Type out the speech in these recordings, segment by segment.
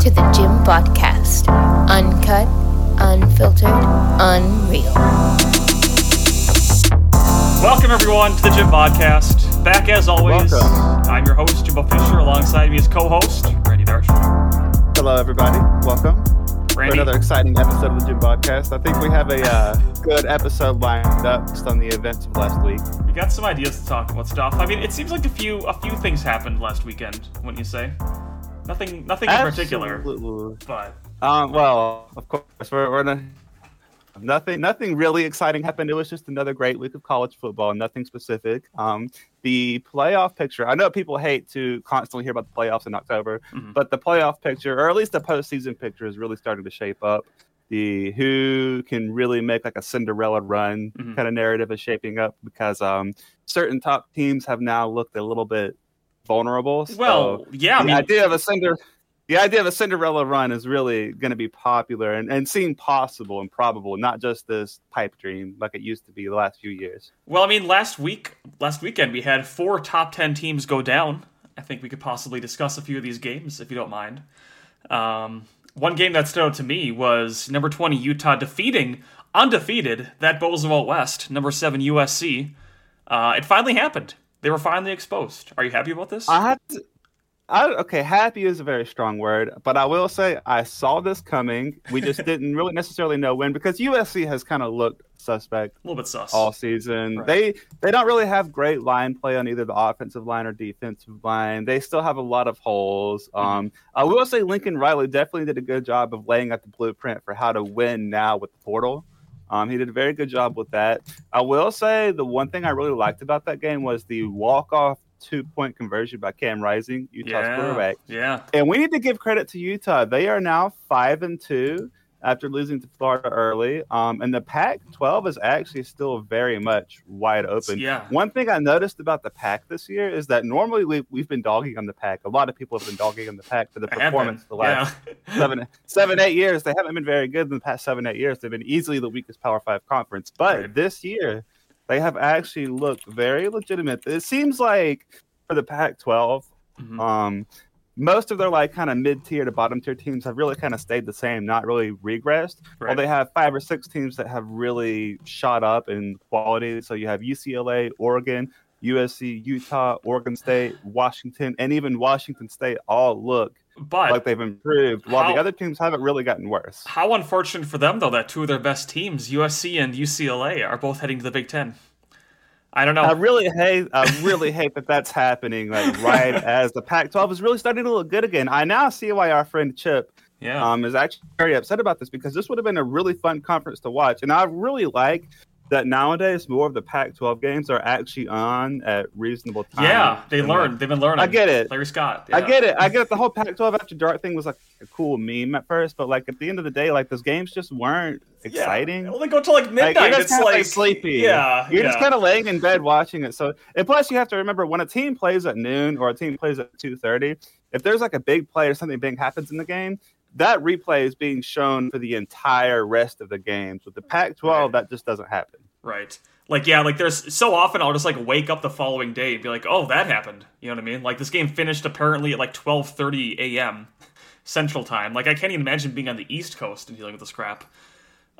to the Gym Podcast. Uncut, unfiltered, unreal. Welcome everyone to the Gym Podcast. Back as always, Welcome. I'm your host Jimbo Fisher. Alongside me is co-host Randy Darsh. Hello, everybody. Welcome for another exciting episode of the Gym Podcast. I think we have a uh, good episode lined up just on the events of last week. we got some ideas to talk about stuff. I mean, it seems like a few a few things happened last weekend. Wouldn't you say? Nothing, nothing in particular, but Um, well, of course, we're, we're gonna. Nothing, nothing really exciting happened. It was just another great week of college football. Nothing specific. Um, the playoff picture. I know people hate to constantly hear about the playoffs in October, Mhm. but the playoff picture, or at least the postseason picture, is really starting to shape up. The who can really make like a Cinderella run Mhm. kind of narrative is shaping up because um, certain top teams have now looked a little bit vulnerable. So well, yeah. I the mean, idea of a Cinder, the idea of a Cinderella run is really going to be popular and, and seem possible and probable, not just this pipe dream like it used to be the last few years. well, I mean, last week, last weekend, we had four top ten teams go down. I think we could possibly discuss a few of these games if you don't mind. Um, one game that stood out to me was number 20 Utah defeating undefeated that Bozeman West, number 7 USC. Uh, it finally happened. They were finally exposed. Are you happy about this? I have to. I, okay, happy is a very strong word, but I will say I saw this coming. We just didn't really necessarily know when because USC has kind of looked suspect a little bit sus. all season. Right. They they don't really have great line play on either the offensive line or defensive line. They still have a lot of holes. Mm-hmm. Um, I will say Lincoln Riley definitely did a good job of laying out the blueprint for how to win now with the portal. Um, he did a very good job with that. I will say the one thing I really liked about that game was the walk off two point conversion by Cam Rising, Utah's yeah. quarterback. Yeah. And we need to give credit to Utah. They are now five and two after losing to Florida early. Um, and the Pac-12 is actually still very much wide open. Yeah. One thing I noticed about the Pac this year is that normally we, we've been dogging on the Pac. A lot of people have been dogging on the Pac for the performance the last Yeah. seven, seven, eight years. They haven't been very good in the past seven, eight years. They've been easily the weakest Power Five conference. But Right. this year, they have actually looked very legitimate. It seems like for the Pac-12, Mhm. um, most of their like kind of mid-tier to bottom-tier teams have really kind of stayed the same, not really regressed. Well, Right. they have five or six teams that have really shot up in quality. So you have UCLA, Oregon, USC, Utah, Oregon State, Washington, and even Washington State all look But like they've improved, while how- the other teams haven't really gotten worse. how unfortunate for them, though, that two of their best teams, USC and UCLA, are both heading to the Big Ten. I don't know. I really hate. I really hate that that's happening. Like right as the Pac-12 is really starting to look good again. I now see why our friend Chip yeah. um, is actually very upset about this because this would have been a really fun conference to watch, and I really like that nowadays more of the Pac-12 games are actually on at reasonable times. yeah. They learned. like, They've been learning. I get it. Larry Scott. I get it. I get it. The whole Pac-12 after dark thing was like a cool meme at first, but like at the end of the day, like those games just weren't Yeah. exciting. Well, they go till like Like, midnight. you're just it's like, like, sleepy. Yeah. You're yeah. just kind of laying in bed watching it. So, and plus, you have to remember when a team plays at noon or a team plays at two thirty. If there's like a big play or something big happens in the game, that replay is being shown for the entire rest of the games. With the Pac-12, Right. that just doesn't happen. Right. Like yeah, like there's so often I'll just like wake up the following day and be like, "Oh, that happened." You know what I mean? Like this game finished apparently at like 12:30 a.m. Central Time. Like I can't even imagine being on the East Coast and dealing with this crap.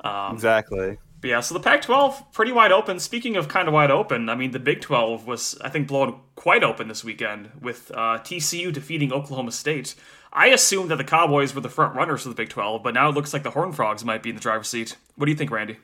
Um, Exactly. but yeah, so the Pac-12 pretty wide open. Speaking of kind of wide open, I mean the Big 12 was I think blown quite open this weekend with uh, TCU defeating Oklahoma State. I assumed that the Cowboys were the front runners for the Big 12, but now it looks like the Horned Frogs might be in the driver's seat. What do you think, Randy?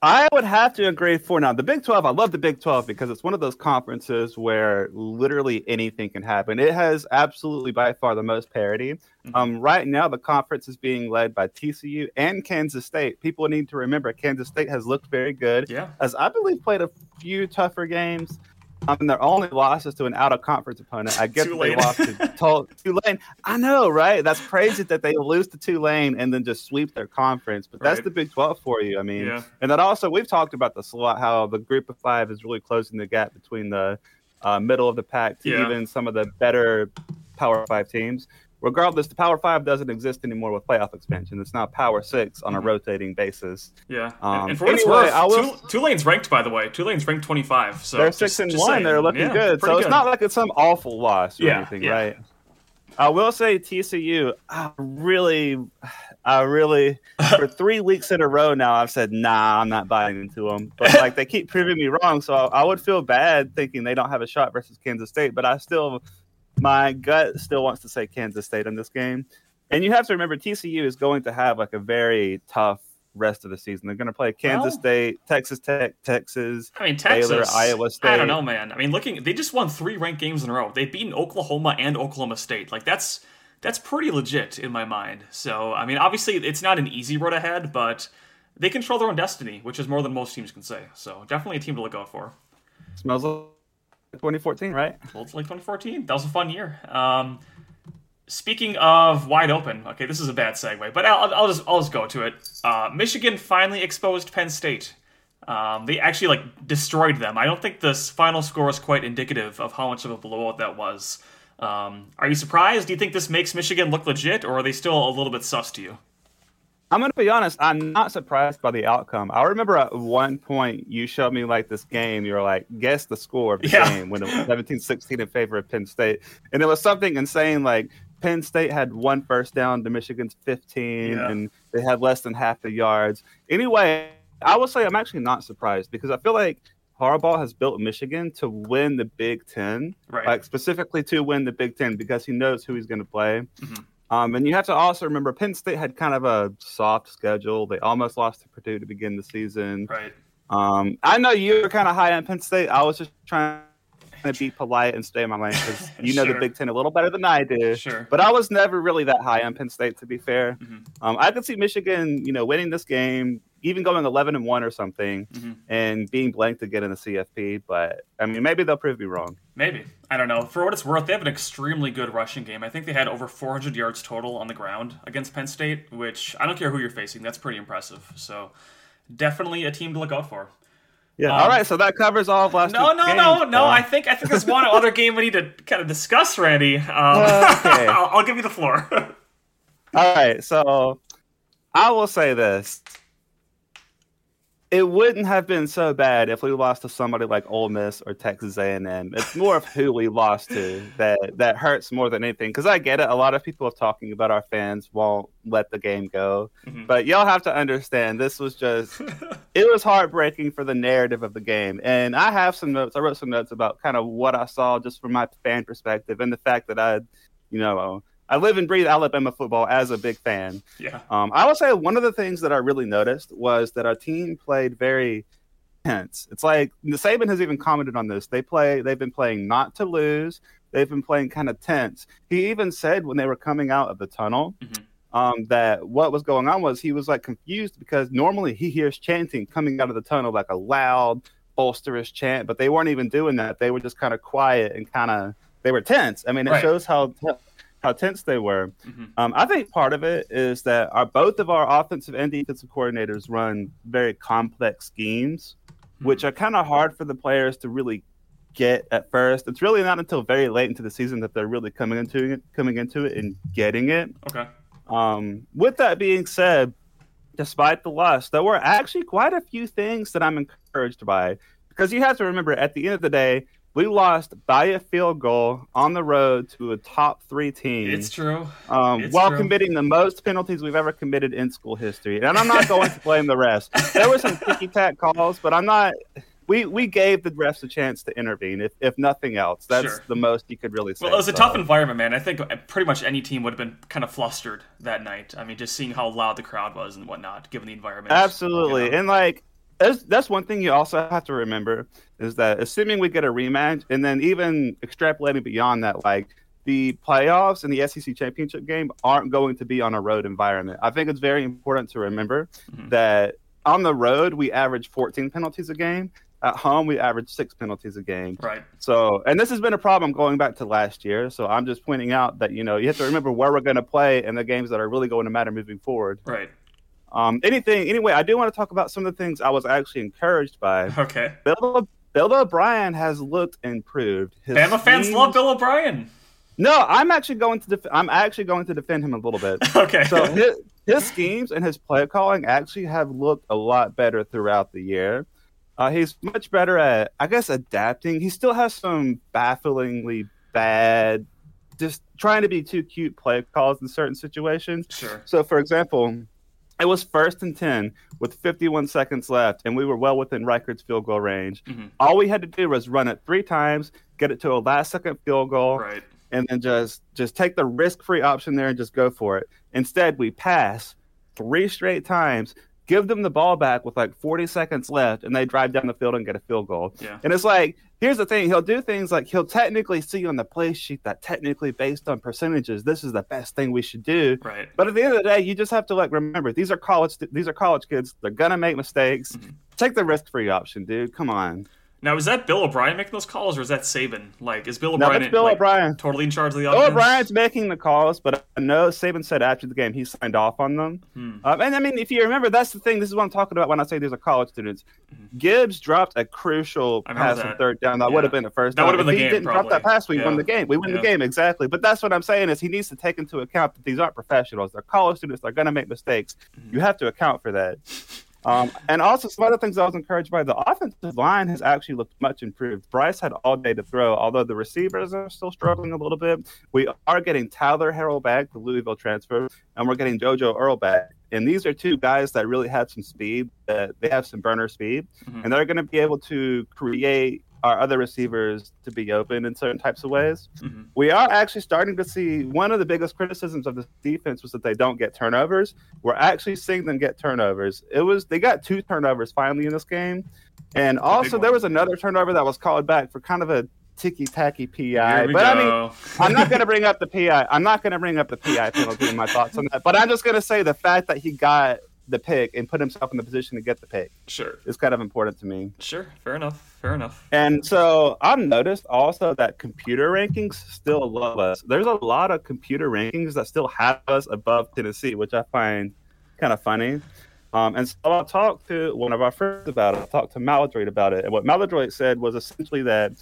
I would have to agree for now. The Big 12, I love the Big 12 because it's one of those conferences where literally anything can happen. It has absolutely by far the most parity. Um, right now, the conference is being led by TCU and Kansas State. People need to remember Kansas State has looked very good, Yeah. as I believe played a few tougher games. Um, mean, their only losses to an out of conference opponent. I get that they lost to Tul- Tulane. I know, right? That's crazy that they lose to Tulane and then just sweep their conference. But that's Right. the Big 12 for you. I mean, Yeah. and then also, we've talked about this a lot how the group of five is really closing the gap between the uh, middle of the pack to Yeah. even some of the better Power Five teams. Regardless, the Power Five doesn't exist anymore with playoff expansion. It's now Power Six on a Mhm. rotating basis. Yeah, Um, and, and for what it's anyway, worth, I Tul- Tulane's ranked by the way. Tulane's ranked twenty five. So They're just- six and one. saying. They're looking Yeah, good. So it's not like it's some awful loss or Yeah, anything, yeah. right? I will say TCU. I really, I really, for three weeks in a row now, I've said, nah, I'm not buying into them. But like they keep proving me wrong, so I would feel bad thinking they don't have a shot versus Kansas State. But I still, my gut still wants to say Kansas State in this game. And you have to remember, TCU is going to have like a very tough rest of the season. They're going to play Kansas well, State, Texas Tech, Texas. I mean, Texas, Baylor, Iowa State. I don't know, man. I mean, looking, they just won three ranked games in a row. They've beaten Oklahoma and Oklahoma State. Like that's that's pretty legit in my mind. So, I mean, obviously, it's not an easy road ahead, but they control their own destiny, which is more than most teams can say. So, definitely a team to look out for. Smells like 2014, right? It's like 2014. That was a fun year. Um, Speaking of wide open, okay, this is a bad segue, but I'll, I'll just I'll just go to it. Uh, Michigan finally exposed Penn State. Um, they actually like destroyed them. I don't think this final score is quite indicative of how much of a blowout that was. Um, are you surprised? Do you think this makes Michigan look legit, or are they still a little bit sus to you? I'm going to be honest. I'm not surprised by the outcome. I remember at one point you showed me like this game. You were like, guess the score of the yeah. game when it was 17-16 in favor of Penn State, and it was something insane like Penn State had one first down to Michigan's 15, yeah. and they had less than half the yards. Anyway, I will say I'm actually not surprised because I feel like Harbaugh has built Michigan to win the Big Ten, right. like specifically to win the Big Ten because he knows who he's going to play. Mm-hmm. Um, and you have to also remember Penn State had kind of a soft schedule. They almost lost to Purdue to begin the season. Right. Um, I know you were kind of high on Penn State. I was just trying to be polite and stay in my lane because you know sure. the Big Ten a little better than I do. Sure. But I was never really that high on Penn State, to be fair. Mm-hmm. Um, I could see Michigan, you know, winning this game, even going 11 and one or something, mm-hmm. and being blanked again in the CFP. But I mean, maybe they'll prove me wrong. Maybe I don't know. For what it's worth, they have an extremely good rushing game. I think they had over 400 yards total on the ground against Penn State, which I don't care who you're facing. That's pretty impressive. So definitely a team to look out for. Yeah. Um, all right. So that covers all of last. No, no, games. no, no. I think I think there's one other game we need to kind of discuss, Randy. Um, okay. I'll, I'll, give you the floor. all right. So I will say this: it wouldn't have been so bad if we lost to somebody like Ole Miss or Texas A&M. It's more of who we lost to that that hurts more than anything. Because I get it, a lot of people are talking about our fans won't let the game go, mm-hmm. but y'all have to understand this was just it was heartbreaking for the narrative of the game. And I have some notes. I wrote some notes about kind of what I saw just from my fan perspective and the fact that I, you know I live and breathe Alabama football as a big fan. Yeah. Um, I will say one of the things that I really noticed was that our team played very tense. It's like the Saban has even commented on this. They play. They've been playing not to lose. They've been playing kind of tense. He even said when they were coming out of the tunnel. Mm-hmm. Um, that what was going on was he was like confused because normally he hears chanting coming out of the tunnel like a loud, bolsterous chant, but they weren't even doing that. They were just kind of quiet and kind of they were tense. I mean, it right. shows how how tense they were. Mm-hmm. Um, I think part of it is that our both of our offensive and defensive coordinators run very complex schemes, mm-hmm. which are kind of hard for the players to really get at first. It's really not until very late into the season that they're really coming into it, coming into it and getting it. Okay. Um, with that being said, despite the loss, there were actually quite a few things that I'm encouraged by because you have to remember at the end of the day, we lost by a field goal on the road to a top three team. It's true. Um, it's while true. committing the most penalties we've ever committed in school history. And I'm not going to blame the refs. There were some ticky tack calls, but I'm not. We, we gave the refs a chance to intervene, if, if nothing else. That's sure. the most you could really say. Well, it was a so. tough environment, man. I think pretty much any team would have been kind of flustered that night. I mean, just seeing how loud the crowd was and whatnot, given the environment. Absolutely. You know? And, like, that's, that's one thing you also have to remember is that assuming we get a rematch, and then even extrapolating beyond that, like the playoffs and the SEC championship game aren't going to be on a road environment. I think it's very important to remember mm-hmm. that on the road we average 14 penalties a game. At home, we average six penalties a game. Right. So, and this has been a problem going back to last year. So, I'm just pointing out that you know you have to remember where we're going to play and the games that are really going to matter moving forward. Right. Um, anything, anyway, I do want to talk about some of the things I was actually encouraged by. Okay. Bill, Bill O'Brien has looked improved. His Bama fans love Bill O'Brien. No, I'm actually going to def- I'm actually going to defend him a little bit. okay. So his, his schemes and his play calling actually have looked a lot better throughout the year. Uh, he's much better at, I guess, adapting. He still has some bafflingly bad just trying to be too cute play calls in certain situations. Sure. So, for example, it was first and 10 with 51 seconds left, and we were well within Reichard's field goal range. Mhm. All we had to do was run it three times, get it to a last second field goal, Right. and then just just take the risk free option there and just go for it. Instead, we pass three straight times, give them the ball back with like 40 seconds left, and they drive down the field and get a field goal. Yeah. And it's like, here's the thing: he'll do things like he'll technically see on the play sheet that technically, based on percentages, this is the best thing we should do. Right. But at the end of the day, you just have to like remember these are college these are college kids. They're gonna make mistakes. Mm-hmm. Take the risk free option, dude. Come on. Now, is that Bill O'Brien making those calls, or is that Saban? Like, is Bill No, O'Brien that's Bill like, O'Brien. totally in charge of the Bill offense? O'Brien's making the calls, but I know Saban said after the game he signed off on them. Hmm. Um, and I mean, if you remember, that's the thing. This is what I'm talking about when I say these are college students. Gibbs dropped a crucial Mm-hmm. Pass on third down. That Yeah. would have been the first. That down. would have been If the he didn't drop that pass, we Yeah. won the game. We win Yeah. the game exactly. But that's what I'm saying is he needs to take into account that these aren't professionals. They're college students. They're going to make mistakes. Mm-hmm. You have to account for that. Um, and also, some other things I was encouraged by the offensive line has actually looked much improved. Bryce had all day to throw, although the receivers are still struggling a little bit. We are getting Tyler Harrell back, the Louisville transfer, and we're getting JoJo Earle back. And these are two guys that really have some speed. That they have some burner speed, Mhm. and they're going to be able to create our other receivers to be open in certain types of ways. Mhm. We are actually starting to see one of the biggest criticisms of the defense was that they don't get turnovers. We're actually seeing them get turnovers. It was they got two turnovers finally in this game, and also there was another turnover that was called back for kind of a ticky tacky PI. But I mean, go. I'm not going to bring up the PI. I'm not going to bring up the PI penalty in my thoughts on that. But I'm just going to say the fact that he got the pick and put himself in the position to get the pick sure. It's kind of important to me. Sure. Fair enough. Fair enough. And so I've noticed also that computer rankings still love us. There's a lot of computer rankings that still have us above Tennessee, which I find kind of funny. Um, and so I talked to one of our friends about it. I talked to Maladroit about it. And what Maladroit said was essentially that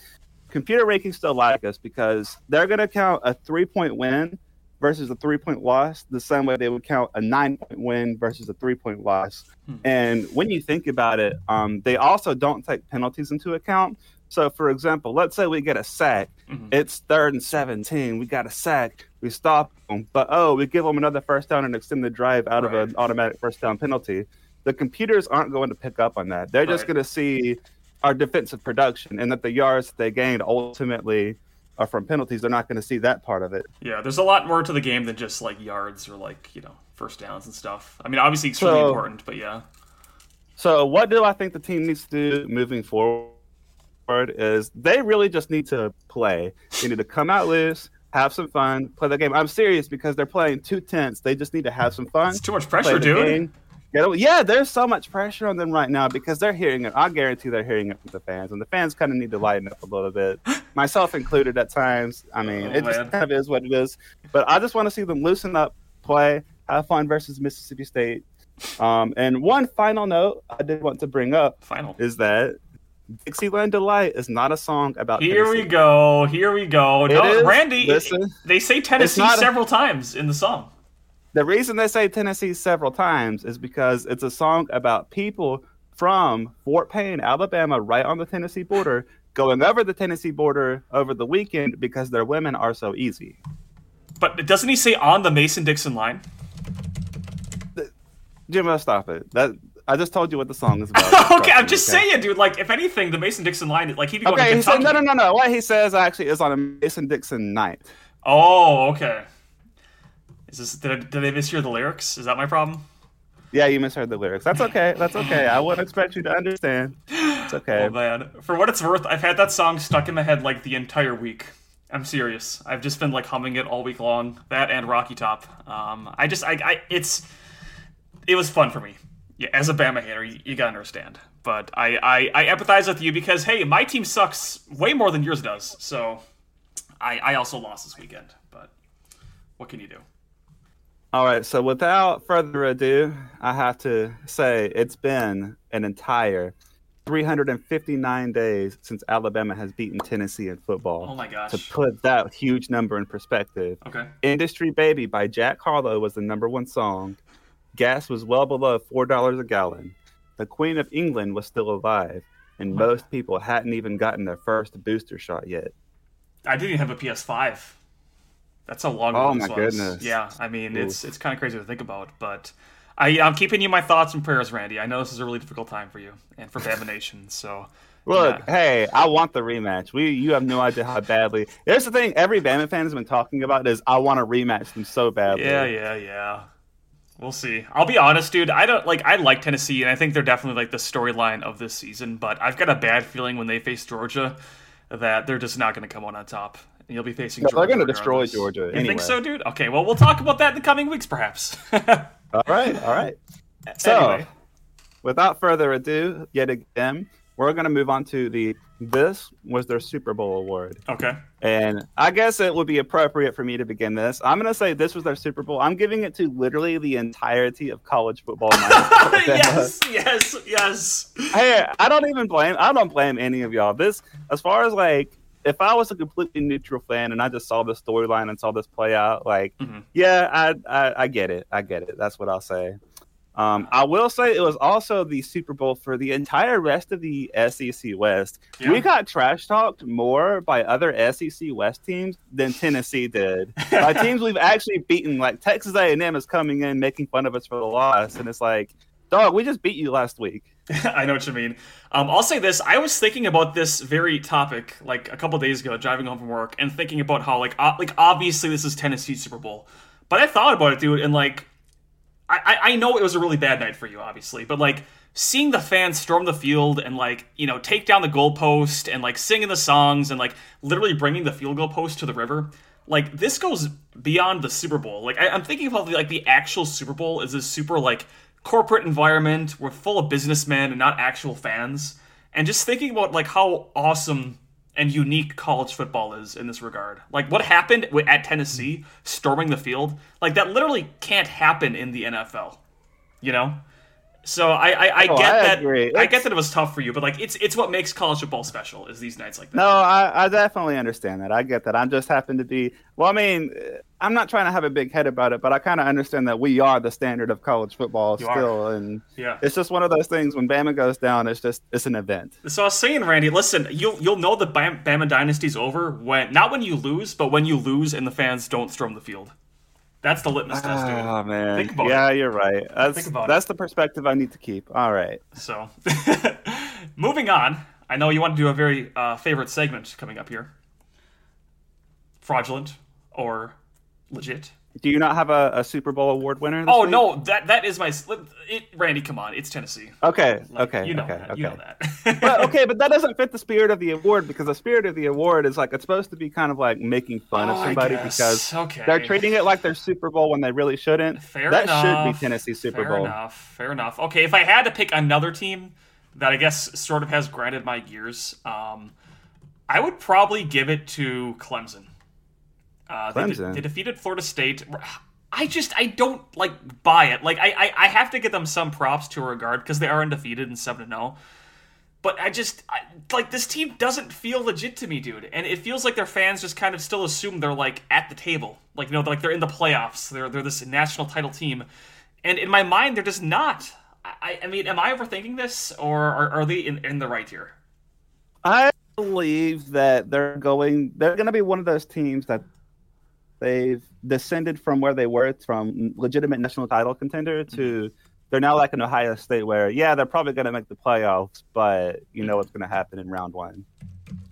computer rankings still like us because they're going to count a three point win versus a three point loss the same way they would count a nine point win versus a three point loss. Hmm. And when you think about it, um, they also don't take penalties into account. So, for example, let's say we get a sack. Mhm. It's third and 17. We got a sack. We stop them. But, oh, we give them another first down and extend the drive out of an automatic first down penalty. The computers aren't going to pick up on that. They're just going to see our defensive production and that the yards they gained ultimately are from penalties. They're not going to see that part of it. Yeah, there's a lot more to the game than just like yards or like you know first downs and stuff. I mean, obviously extremely So- important, but yeah. So, what do I think the team needs to do moving forward? Is they really just need to play. They need to come out loose, have some fun, play the game. I'm serious because they're playing two tenths. They just need to have some fun. It's too much pressure, dude. game, Yeah, there's so much pressure on them right now because they're hearing it. I guarantee they're hearing it from the fans, and the fans kind of need to lighten up a little bit, myself included at times. I mean, Oh, it just man. kind of is what it is. But I just want to see them loosen up, play, have fun versus Mississippi State. Um, and one final note I did want to bring up Final. is that Dixieland Delight is not a song about Here we go. Here we go. It No, is. Randy. Listen. they say Tennessee not a- several times in the song. The reason they say Tennessee several times is because it's a song about people from Fort Payne, Alabama, right on the Tennessee border, going over the Tennessee border over the weekend because their women are so easy. But doesn't he say on the Mason Dixon line? Jimbo, stop it. That I just told you what the song is about. okay, I'm just Okay. saying, dude. Like, if anything, the Mason Dixon line, like he'd be going Okay, to he said no, no, no, no. What he says actually is on a Mason Dixon night. Oh, okay. Is this did I, did I mishear the lyrics? Is that my problem? Yeah, you misheard the lyrics. That's okay. That's okay. I wouldn't expect you to understand. It's okay. Oh man, for what it's worth, I've had that song stuck in my head like the entire week. I'm serious. I've just been like humming it all week long. That and Rocky Top. Um, I just, I, I, it's, it was fun for me. Yeah, as a Bama hater, you, you gotta understand. But I, I, I empathize with you because hey, my team sucks way more than yours does. So, I, I also lost this weekend. But what can you do? All right, so without further ado, I have to say it's been an entire 359 days since Alabama has beaten Tennessee in football. Oh my gosh. To put that huge number in perspective, Okay. Industry Baby by Jack Harlow was the number one song. Gas was well below $4 a gallon. The Queen of England was still alive, and most people hadn't even gotten their first booster shot yet. I didn't even have a PS5. That's a long. Oh one my goodness. Yeah, I mean it's it's kind of crazy to think about, but I I'm keeping you my thoughts and prayers, Randy. I know this is a really difficult time for you and for Bama Nation. So Look, yeah. hey, I want the rematch. We, you have no idea how badly. Here's the thing: every Bama fan has been talking about is I want to rematch them so badly. Yeah, yeah, yeah. We'll see. I'll be honest, dude. I don't like. I like Tennessee, and I think they're definitely like the storyline of this season. But I've got a bad feeling when they face Georgia that they're just not going to come out on top. And you'll be facing. No, Georgia they're gonna destroy regardless. Georgia You anyway. think so, dude? Okay. Well, we'll talk about that in the coming weeks, perhaps. All right, all right. So, anyway, without further ado, yet again, we're going to move on to the. This was their Super Bowl award, okay. and I guess it would be appropriate for me to begin this. I'm going to say this was their Super Bowl. I'm giving it to literally the entirety of college football. yes, yes, yes. hey, I don't even blame. I don't blame any of y'all. This, as far as like, if I was a completely neutral fan and I just saw the storyline and saw this play out, like, Mhm. yeah, I, I, I get it. I get it. That's what I'll say. Um, I will say it was also the Super Bowl for the entire rest of the SEC West. Yeah. We got trash talked more by other SEC West teams than Tennessee did. by teams we've actually beaten, like Texas A&M is coming in making fun of us for the loss, and it's like, dog, we just beat you last week. I know what you mean. Um, I'll say this: I was thinking about this very topic like a couple days ago, driving home from work, and thinking about how like o- like obviously this is Tennessee Super Bowl, but I thought about it, dude, and like I I know it was a really bad night for you, obviously, but like seeing the fans storm the field and like you know take down the goalpost and like singing the songs and like literally bringing the field goal post to the river. Like this goes beyond the Super Bowl. Like I, I'm thinking about the, like the actual Super Bowl is this super like corporate environment. We're full of businessmen and not actual fans. And just thinking about like how awesome and unique college football is in this regard. Like what happened at Tennessee, storming the field, like that literally can't happen in the NFL. You know. So I I, I Oh, get I that agree. I get that it was tough for you, but like it's it's what makes college football special is these nights like that. No, I, I definitely understand that. I get that. I'm just happen to be. Well, I mean, I'm not trying to have a big head about it, but I kind of understand that we are the standard of college football You are. still, and Yeah. it's just one of those things. When Bama goes down, it's just it's an event. So I was saying, Randy, listen, you'll you'll know the Bam- Bama dynasty's over when not when you lose, but when you lose and the fans don't storm the field. That's the litmus test, dude. Oh man, Think about yeah, you're right. That's Think about it. that's the perspective I need to keep. All right. So, moving on. I know you want to do a very uh, favorite segment coming up here. Fraudulent or legit? Do you not have a, a Super Bowl award winner? This Oh week? no, that that is my. It, Randy, come on, it's Tennessee. Okay. Like, okay. you know okay. that. Okay. You know that. but okay, but that doesn't fit the spirit of the award because the spirit of the award is like it's supposed to be kind of like making fun Oh, of somebody because Okay. they're treating it like their Super Bowl when they really shouldn't. Fair that enough. should be Tennessee Super Fair Bowl. enough. Fair enough. Okay, if I had to pick another team that I guess sort of has granted my gears, um, I would probably give it to Clemson. Uh, they, de- they defeated Florida State. I just I don't like buy it. Like I I, I have to give them some props to regard because they are undefeated and seven to zero. But I just I, like this team doesn't feel legit to me, dude. And it feels like their fans just kind of still assume they're like at the table, like you know, they're, like they're in the playoffs. They're they're this national title team, and in my mind, they're just not. I, I mean, am I overthinking this, or are, are they in, in the right here? I believe that they're going. They're going to be one of those teams that they've descended from where they were from legitimate national title contender to mm-hmm. they're now like an Ohio State where yeah they're probably going to make the playoffs, but you know what's going to happen in round one.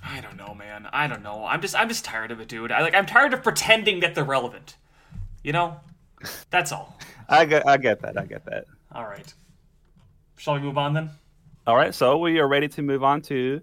I don't know, man. I don't know. I'm just I'm just tired of it, dude. I like I'm tired of pretending that they're relevant. You know, that's all. I get, I get that. I get that. All right. Shall we move on then? All right, so we are ready to move on to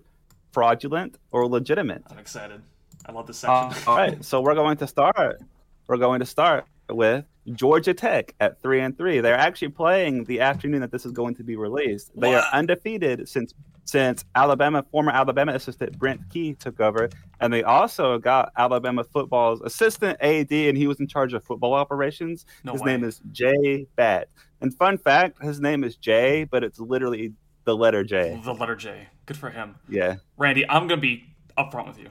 fraudulent or legitimate. I'm excited. I love this section. Uh, all right, so we're going to start. We're going to start with Georgia Tech at three and three. They're actually playing the afternoon that this is going to be released. They are undefeated since since Alabama former Alabama assistant Brent Key took over, and they also got Alabama football's assistant AD, and he was in charge of football operations. No his way. name is J Batt. And fun fact, his name is Jay, but it's literally the letter J. The letter J. Good for him. Yeah. Randy, I'm going to be upfront with you.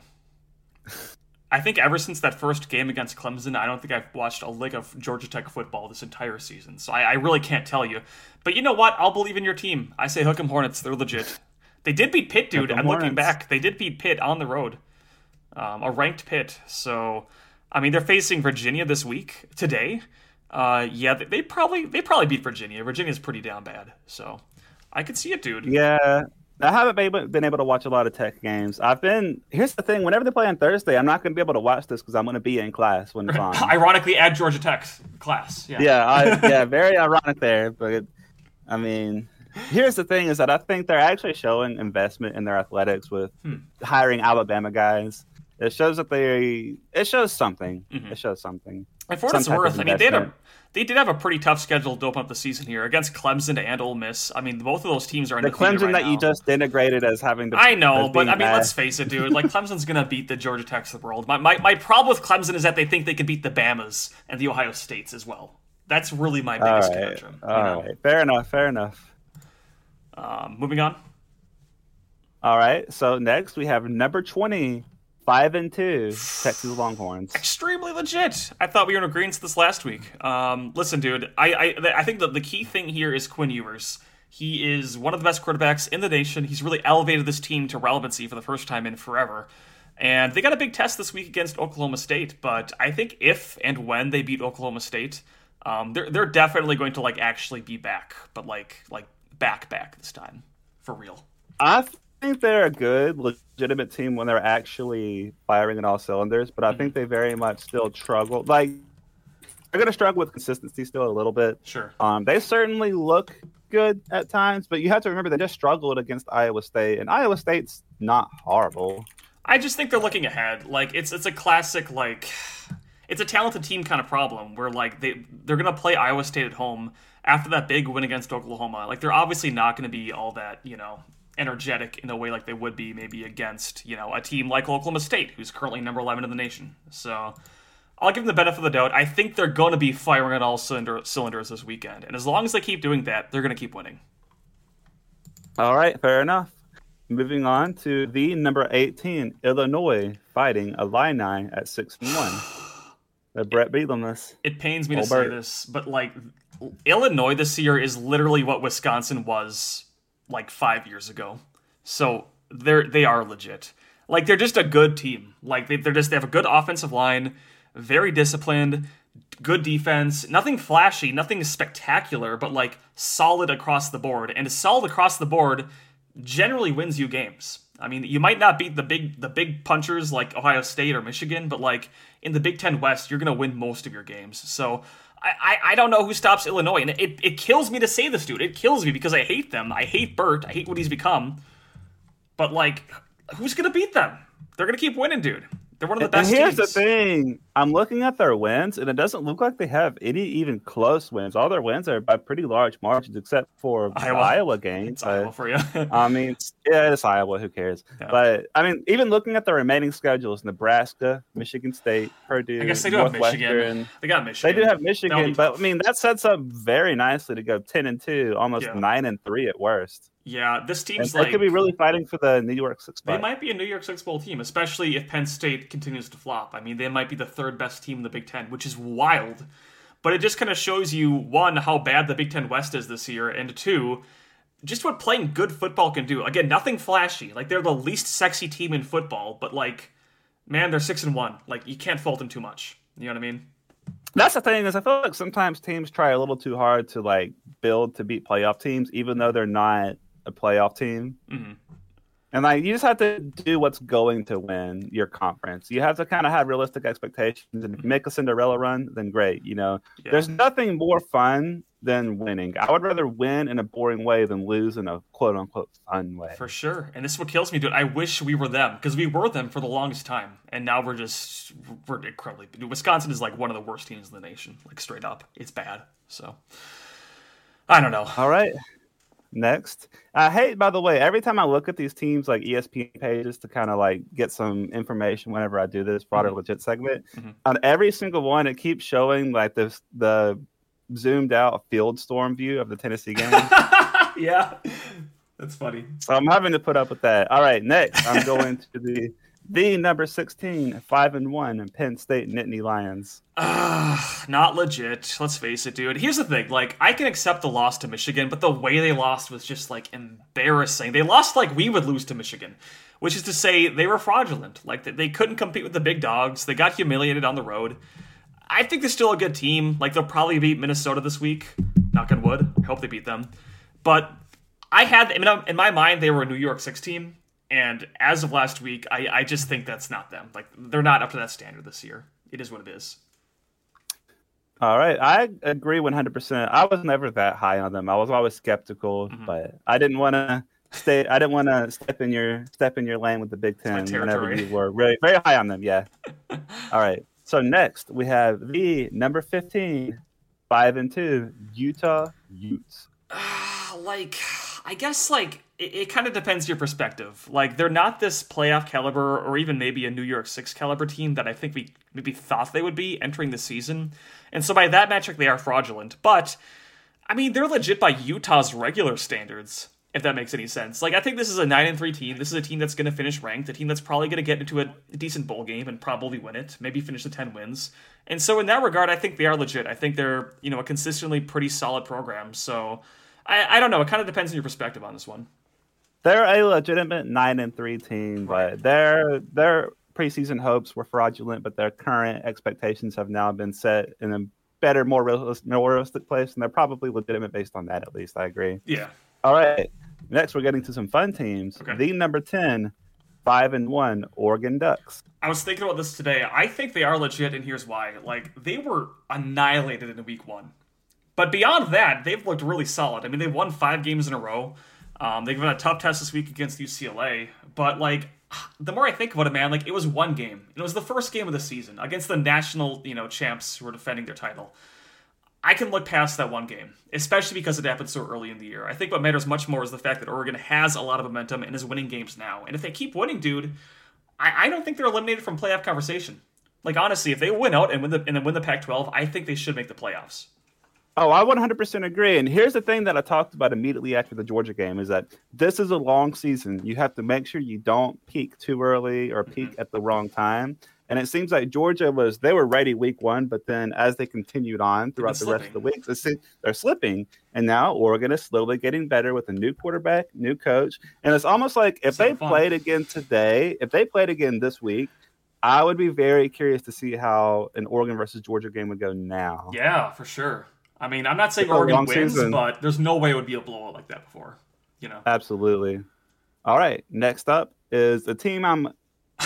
I think ever since that first game against Clemson, I don't think I've watched a lick of Georgia Tech football this entire season. So I, I really can't tell you. But you know what? I'll believe in your team. I say Hook 'em Hornets. They're legit. They did beat Pitt, dude. Hook I'm looking back. They did beat Pitt on the road, um, a ranked Pitt. So I mean, they're facing Virginia this week today. Uh, yeah, they, they probably they probably beat Virginia. Virginia's pretty down bad, so I could see it, dude. Yeah, I haven't been, been able to watch a lot of Tech games. I've been. Here's the thing: whenever they play on Thursday, I'm not going to be able to watch this because I'm going to be in class when it's on. Ironically, at Georgia Tech's class. Yeah. Yeah, I, yeah, very ironic there, but I mean, here's the thing: is that I think they're actually showing investment in their athletics with Hmm. hiring Alabama guys. It shows that they. It shows something. Mhm. It shows something. And for what it's worth, I mean, they had a, they did have a pretty tough schedule to open up the season here against Clemson and Ole Miss. I mean, both of those teams are in The Clemson right that now. you just integrated as having the. I know, but I mean, bad. let's face it, dude. Like Clemson's gonna beat the Georgia Techs of the world. My, my my problem with Clemson is that they think they can beat the Bamas and the Ohio States as well. That's really my All biggest right, conundrum. you all know? right, fair enough, fair enough. Um, moving on. All right, so next we have number twenty, five and two, Texas Longhorns. extremely legit. I thought we were in agreement this last week. Um, listen, dude, I I, I think that the key thing here is Quinn Ewers. He is one of the best quarterbacks in the nation. He's really elevated this team to relevancy for the first time in forever. And they got a big test this week against Oklahoma State. But I think if and when they beat Oklahoma State, um, they're they're definitely going to like actually be back, but like like back back this time for real. I think they're a good, legitimate team when they're actually firing in all cylinders, but I think Mm-hmm. they very much still struggle. Like they're gonna struggle with consistency still a little bit. Sure. Um, they certainly look good at times, but you have to remember they just struggled against Iowa State, and Iowa State's not horrible. I just think they're looking ahead. Like it's it's a classic like it's a talented team kind of problem where like they they're gonna play Iowa State at home after that big win against Oklahoma. Like they're obviously not gonna be all that you know energetic in a way like they would be maybe against you know a team like Oklahoma State who's currently number eleven in the nation. So. I'll give them the benefit of the doubt. I think they're going to be firing on all cylinder, cylinders this weekend, and as long as they keep doing that, they're going to keep winning. All right, fair enough. Moving on to the number 18, Illinois fighting Illini at 6 and 1. The Bret Bielema's. it pains me to say this, but like Illinois this year is literally what Wisconsin was like five years ago. So they're they are legit. Like they're just a good team. Like they, they're just they have a good offensive line, very disciplined, good defense. Nothing flashy, nothing spectacular, but like solid across the board. And solid across the board generally wins you games. I mean, you might not beat the big the big punchers like Ohio State or Michigan, but like in the Big Ten West, you're gonna win most of your games. So I, I, don't know who stops Illinois, and it, it kills me to say this, dude. It kills me because I hate them. I hate Burt. I hate what he's become. But like, who's gonna beat them? They're gonna keep winning, dude. They're one of the And best here's teams. the thing I'm looking at their wins, and it doesn't look like they have any even close wins. All their wins are by pretty large margins, except for the Iowa. Iowa game. It's but- Iowa for you. I mean, yeah, it's Iowa. Who cares? Yeah. But I mean, even looking at the remaining schedules: Nebraska, Michigan State, Purdue, I guess they do have Michigan. They got Michigan. They do have Michigan, but. I mean that sets up very nicely to go ten and two, almost Yeah. nine and three at worst. Yeah, this And team's they like could be really fighting for the New Year's six They spot. might be a New Year's Six Bowl team, especially if Penn State continues to flop. I mean, they might be the third best team in the Big Ten, which is wild. But it just kind of shows you one how bad the Big Ten West is this year, and two, just what playing good football can do. Again, nothing flashy. Like they're the least sexy team in football, but like, man, they're six and one. Like you can't fault them too much. You know what I mean? That's the thing is I feel like sometimes teams try a little too hard to like build to beat playoff teams, even though they're not a playoff team. hmm And like you just have to do what's going to win your conference. You have to kind of have realistic expectations. And if you make a Cinderella run, then great. You know, Yeah. there's nothing more fun than winning. I would rather win in a boring way than lose in a quote unquote fun way. For sure. And this is what kills me, dude. I wish we were them because we were them for the longest time. And now we're just, we're incredibly. Dude, Wisconsin is like one of the worst teams in the nation. Like straight up. It's bad. So, I don't know. All right. Next. I hate, by the way, every time I look at these teams like ESPN pages to kind of like get some information whenever I do this broader Mhm. legit segment, Mhm. on every single one, it keeps showing like this the zoomed out field storm view of the Tennessee game. yeah. That's funny. so I'm having to put up with that. All right. Next, I'm going to the the number 16, 5 and 1, and Penn State Nittany Lions. Ah, not legit. Let's face it, dude. Here's the thing. Like, I can accept the loss to Michigan, but the way they lost was just like embarrassing. They lost like we would lose to Michigan. which is to say they were fraudulent. Like they couldn't compete with the big dogs. They got humiliated on the road. I think they're still a good team. Like they'll probably beat Minnesota this week. Knock on wood. I hope they beat them. But I had in my mind they were a New Year's Six team, and as of last week, I, I just think that's not them. Like they're not up to that standard this year. It is what it is. All right, I agree 100%. I was never that high on them. I was always skeptical, mm-hmm. but I didn't want to stay I didn't want to step in your step in your lane with the Big 10 whenever you were really very high on them, yeah. All right. So next, we have the number 15 5 and 2 Utah Utes. like I guess like it, it kind of depends your perspective. Like they're not this playoff caliber or even maybe a New Year's Six caliber team that I think we maybe thought they would be entering the season. And so by that metric, they are fraudulent. But I mean, they're legit by Utah's regular standards. If that makes any sense. Like I think this is a nine and three team. This is a team that's going to finish ranked. A team that's probably going to get into a decent bowl game and probably win it. Maybe finish the ten wins. And so in that regard, I think they are legit. I think they're you know a consistently pretty solid program. So I, I don't know. It kind of depends on your perspective on this one. They're a legitimate nine and three team, but their their preseason hopes were fraudulent, but their current expectations have now been set in a better, more realistic, more realistic place, and they're probably legitimate based on that. At least I agree. Yeah. All right. Next, we're getting to some fun teams. Okay. The number ten, five and one Oregon Ducks. I was thinking about this today. I think they are legit, and here's why. Like they were annihilated in week one. But beyond that, they've looked really solid. I mean, they've won five games in a row. Um, they've got a tough test this week against UCLA. But like, the more I think about it, man, like it was one game. It was the first game of the season against the national, you know, champs who are defending their title. I can look past that one game, especially because it happened so early in the year. I think what matters much more is the fact that Oregon has a lot of momentum and is winning games now. And if they keep winning, dude, I, I don't think they're eliminated from playoff conversation. Like honestly, if they win out and win the and then win the Pac-12, I think they should make the playoffs. Oh, I 100% agree. And here's the thing that I talked about immediately after the Georgia game is that this is a long season. You have to make sure you don't peak too early or peak mm-hmm. at the wrong time. And it seems like Georgia was they were ready week one, but then as they continued on throughout the rest of the weeks, they're slipping. And now Oregon is slowly getting better with a new quarterback, new coach, and it's almost like if they fun. played again today, if they played again this week, I would be very curious to see how an Oregon versus Georgia game would go now. Yeah, for sure. I mean, I'm not saying Oregon wins, season. but there's no way it would be a blowout like that before. You know. Absolutely. All right. Next up is a team I'm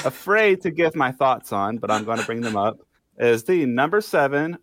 afraid to give my thoughts on, but I'm going to bring them up. Is the number seven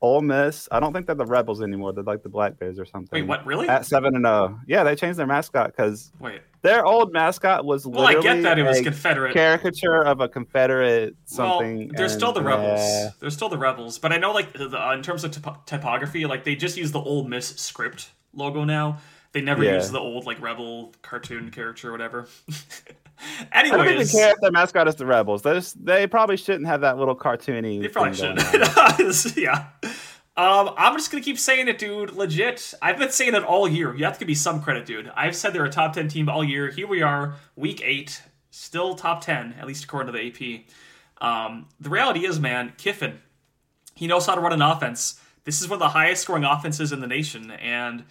Ole Miss. I don't think they're the Rebels anymore. They're like the Black Bears or something. Wait, what? Really? At seven and zero. Oh. Yeah, they changed their mascot because wait, their old mascot was well, I get that it was Confederate caricature of a Confederate something. Well, they're and, still the Rebels. Yeah. They're still the Rebels, but I know like the, in terms of typography, like they just use the Ole Miss script logo now. They never yeah. use the old like rebel cartoon character or whatever. Anyways, I don't even care if their mascot is the rebels. They just, they probably shouldn't have that little cartoony. They probably shouldn't. yeah. Um, I'm just gonna keep saying it, dude. Legit. I've been saying it all year. You have to give me some credit, dude. I've said they're a top ten team all year. Here we are, week eight, still top ten, at least according to the AP. Um, the reality is, man, Kiffin, he knows how to run an offense. This is one of the highest scoring offenses in the nation, and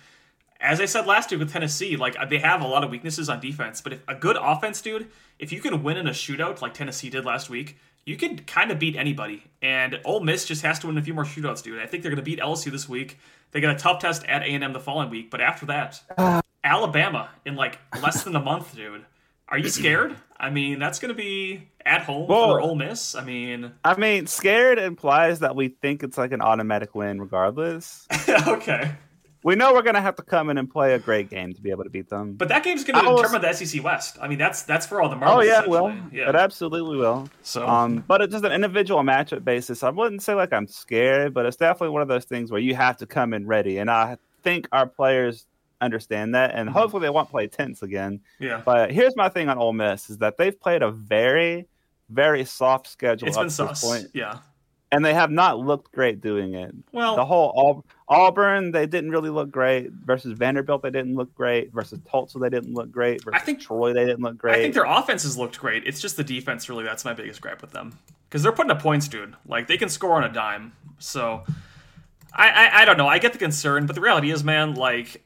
as I said last week with Tennessee, like they have a lot of weaknesses on defense, but if a good offense, dude, if you can win in a shootout like Tennessee did last week, you can kind of beat anybody. And Ole Miss just has to win a few more shootouts, dude. I think they're going to beat LSU this week. They got a tough test at A&M the following week, but after that, uh, Alabama in like less than a month, dude. Are you scared? I mean, that's going to be at home well, for Ole Miss. I mean, I mean, scared implies that we think it's like an automatic win, regardless. okay we know we're going to have to come in and play a great game to be able to beat them. But that game's going to determine the SEC West. I mean, that's that's for all the marbles. Oh yeah, it will. Yeah. It absolutely will. So, um, but it's just an individual matchup basis. I wouldn't say like I'm scared, but it's definitely one of those things where you have to come in ready, and I think our players understand that, and mm-hmm. hopefully they won't play tense again. Yeah. But here's my thing on Ole Miss is that they've played a very, very soft schedule it's up been to sus. point. Yeah and they have not looked great doing it. Well, the whole Auburn, they didn't really look great. Versus Vanderbilt, they didn't look great. Versus Tulsa, they didn't look great. Versus I think Troy, they didn't look great. I think their offenses looked great. It's just the defense, really. That's my biggest gripe with them because they're putting up points, dude. Like they can score on a dime. So I, I, I don't know. I get the concern, but the reality is, man, like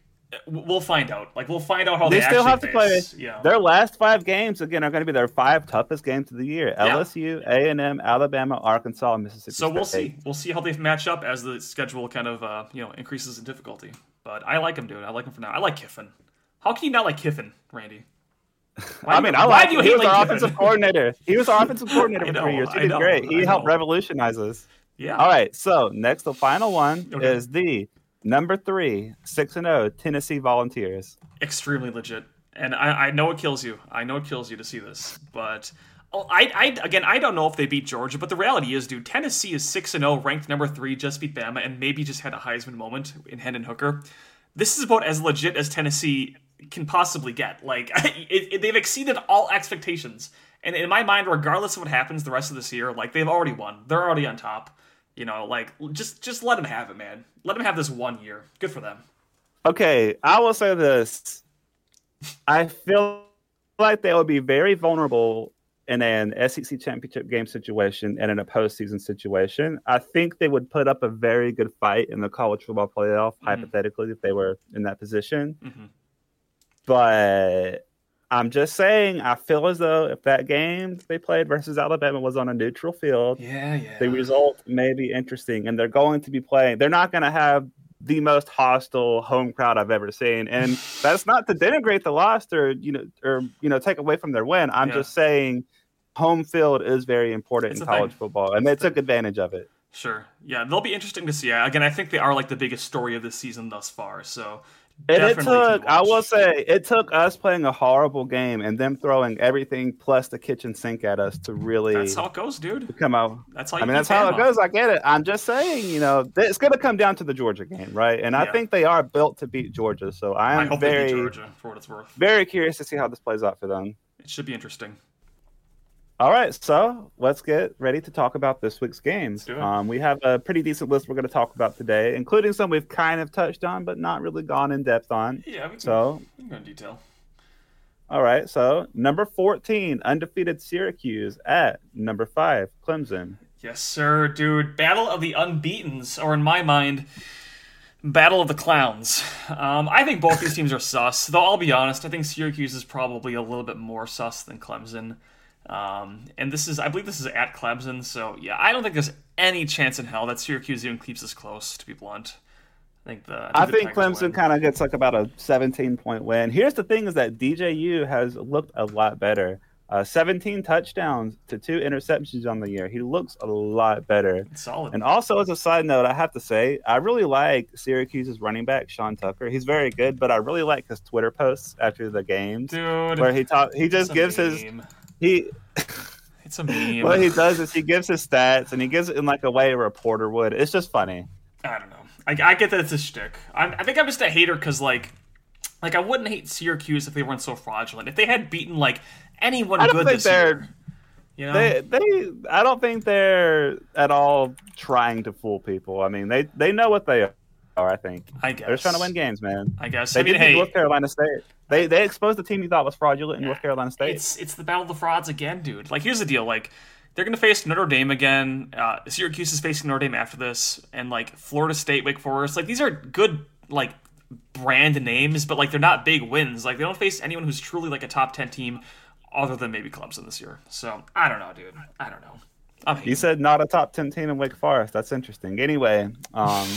We'll find out. Like we'll find out how they they, still have to play. Yeah. their last five games again are going to be their five toughest games of the year lsu a&m alabama arkansas and mississippi So we'll see. We'll see how they match up as the schedule kind of uh, you know increases in difficulty. But I like him, dude. I like him for now. I like Kiffin. How can you not like Kiffin, Randy? Why I mean, you- I why do you him. He hate was our Lane offensive coordinator. He was our offensive coordinator for know, three years. He I did know, great. He I helped know. revolutionize us. Yeah. All right, so next, the final one Okay. is the number three, six and zero Tennessee Volunteers. extremely legit. And I, I know it kills you. I know it kills you to see this, but oh, I, I again I don't know if they beat Georgia, but the reality is, dude, Tennessee is six and zero, ranked number three, just beat Bama, and maybe just had a Heisman moment in Hendon Hooker. This is about as legit as Tennessee can possibly get. Like it, it- they've exceeded all expectations, and in my mind, regardless of what happens the rest of this year, like they've already won. They're already on top. You know, like just just let them have it, man. Let them have this one year. Good for them. Okay, I will say this. I feel like they would be very vulnerable in an SEC championship game situation and in a postseason situation. I think they would put up a very good fight in the college football playoff, hypothetically, if they were in that position. Mhm. But I'm just saying, I feel as though if that game they played versus Alabama was on a neutral field, Yeah, yeah. the result may be interesting and they're going to be playing they're not going to have the most hostile home crowd i've ever seen and that's not to denigrate the loss or you know or you know take away from their win i'm Yeah. just saying home field is very important It's in a thing. college football and they It's a took advantage of it Sure. Yeah, they'll be interesting to see. Again, I think they are like the biggest story of this season thus far. So and it took i will say it took us playing a horrible game and them throwing everything plus the kitchen sink at us to really that's how it goes, dude. come out That's how I mean, that's how it goes. I get it. I'm just saying, you know, it's going to come down to the Georgia game, right? And I think they are built to beat Georgia. So I I am they very, Georgia for what it's worth. very curious to see how this plays out for them. It should be interesting. All right, so let's get ready to talk about this week's games. Um, we have a pretty decent list we're going to talk about today, including some we've kind of touched on, but not really gone in depth on. Yeah, we can, So, we can go in detail. all right, so number 14, undefeated Syracuse at number five, Clemson. Yes, sir, dude. Battle of the Unbeatens, or in my mind, Battle of the Clowns. Um, I think both these teams are sus. Though I'll be honest, I think Syracuse is probably a little bit more sus than Clemson. Um, and this is, I believe, this is at Clemson. So yeah, I don't think there's any chance in hell that Syracuse even keeps this close. To be blunt, I think the. I the think Clemson kind of gets like about a 17 point win. Here's the thing: is that DJU has looked a lot better. Uh, 17 touchdowns to two interceptions on the year. He looks a lot better. It's solid. And also, as a side note, I have to say, I really like Syracuse's running back, Sean Tucker. He's very good, but I really like his Twitter posts after the games dude, where he talk. He just gives his. He. It's a meme. What he does is he gives his stats and he gives it in like a way a reporter would. It's just funny. I don't know. I, I get that it's a shtick. I'm, I think I'm just a hater because like, like I wouldn't hate Syracuse if they weren't so fraudulent. If they had beaten like anyone I don't good think this they're- year, you know, They they I don't think they're at all trying to fool people. I mean, they they know what they are. I think I guess they're just trying to win games, man. I guess. They I mean, beat hey, North Carolina State. They they exposed the team you thought was fraudulent in North Carolina State. it's it's the battle of the frauds again, dude. Like here's the deal, like. They're going to face Notre Dame again. Uh, Syracuse is facing Notre Dame after this, and like Florida State, Wake Forest. Like these are good, like brand names, but like they're not big wins. Like they don't face anyone who's truly like a top ten team, other than maybe Clemson this year. So I don't know, dude. I don't know. You said not a top ten team in Wake Forest. That's interesting. Anyway, um,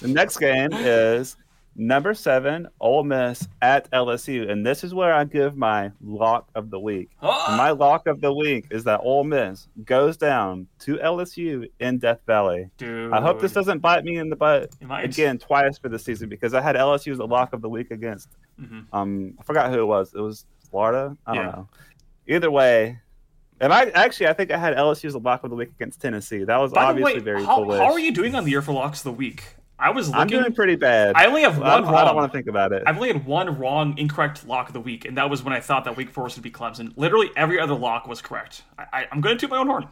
the next game is number seven, Ole Miss at LSU, and this is where I give my lock of the week. And my lock of the week is that Ole Miss goes down to LSU in Death Valley. dude. I hope this doesn't bite me in the butt again twice for the season because I had LSU as a lock of the week against. Mhm. Um, I forgot who it was. It was Florida. I don't Yeah. know. Either way, and I actually I think I had LSU as a lock of the week against Tennessee. That was By obviously way, very how, bullish. how are you doing on the year for locks of the week? I was I'm doing pretty bad. I only have I one don't, I don't want to think about it. I've only had one wrong, incorrect lock of the week, and that was when I thought that week Wake Forest would be Clemson. Literally every other lock was correct. I, I, I'm going to toot my own horn.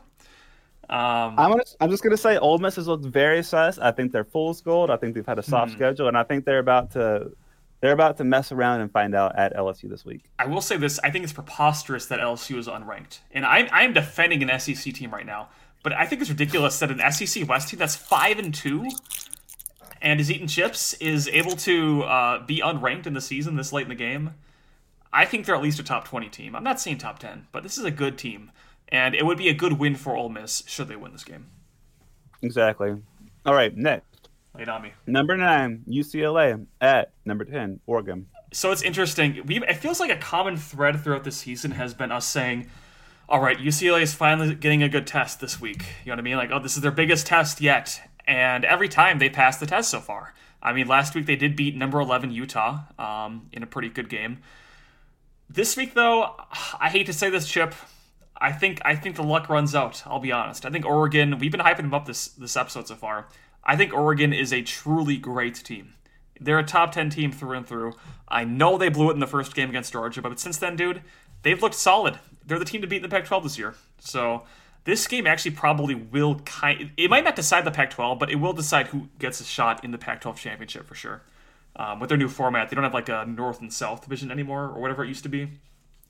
Um, I'm, gonna, I'm just gonna say Ole Miss has looked very sus. I think they're fool's gold. I think they've had a soft Hmm. schedule, and I think they're about to they're about to mess around and find out at LSU this week. I will say this: I think it's preposterous that LSU is unranked, and I'm I'm defending an SEC team right now. But I think it's ridiculous that an SEC West team that's five and two and is eating chips, is able to uh, be unranked in the season this late in the game, I think they're at least a top 20 team. I'm not saying top 10, but this is a good team. And it would be a good win for Ole Miss should they win this game. Exactly. All right, next. It on me. Number nine, UCLA at number 10, Oregon. So it's interesting. We it feels like a common thread throughout the season has been us saying, "All right, UCLA is finally getting a good test this week." You know what I mean? Like, "Oh, this is their biggest test yet," and every time they pass the test so far. I mean, last week they did beat number eleven Utah um, in a pretty good game. This week, though, I hate to say this, Chip. I think I think the luck runs out. I'll be honest. I think Oregon. We've been hyping them up this this episode so far. I think Oregon is a truly great team. They're a top 10 team through and through. I know they blew it in the first game against Georgia, but since then, dude, they've looked solid. They're the team to beat in the Pac 12 this year. So this game actually probably will kind it might not decide the Pac 12, but it will decide who gets a shot in the Pac 12 championship for sure. Um, with their new format, they don't have like a North and South division anymore or whatever it used to be.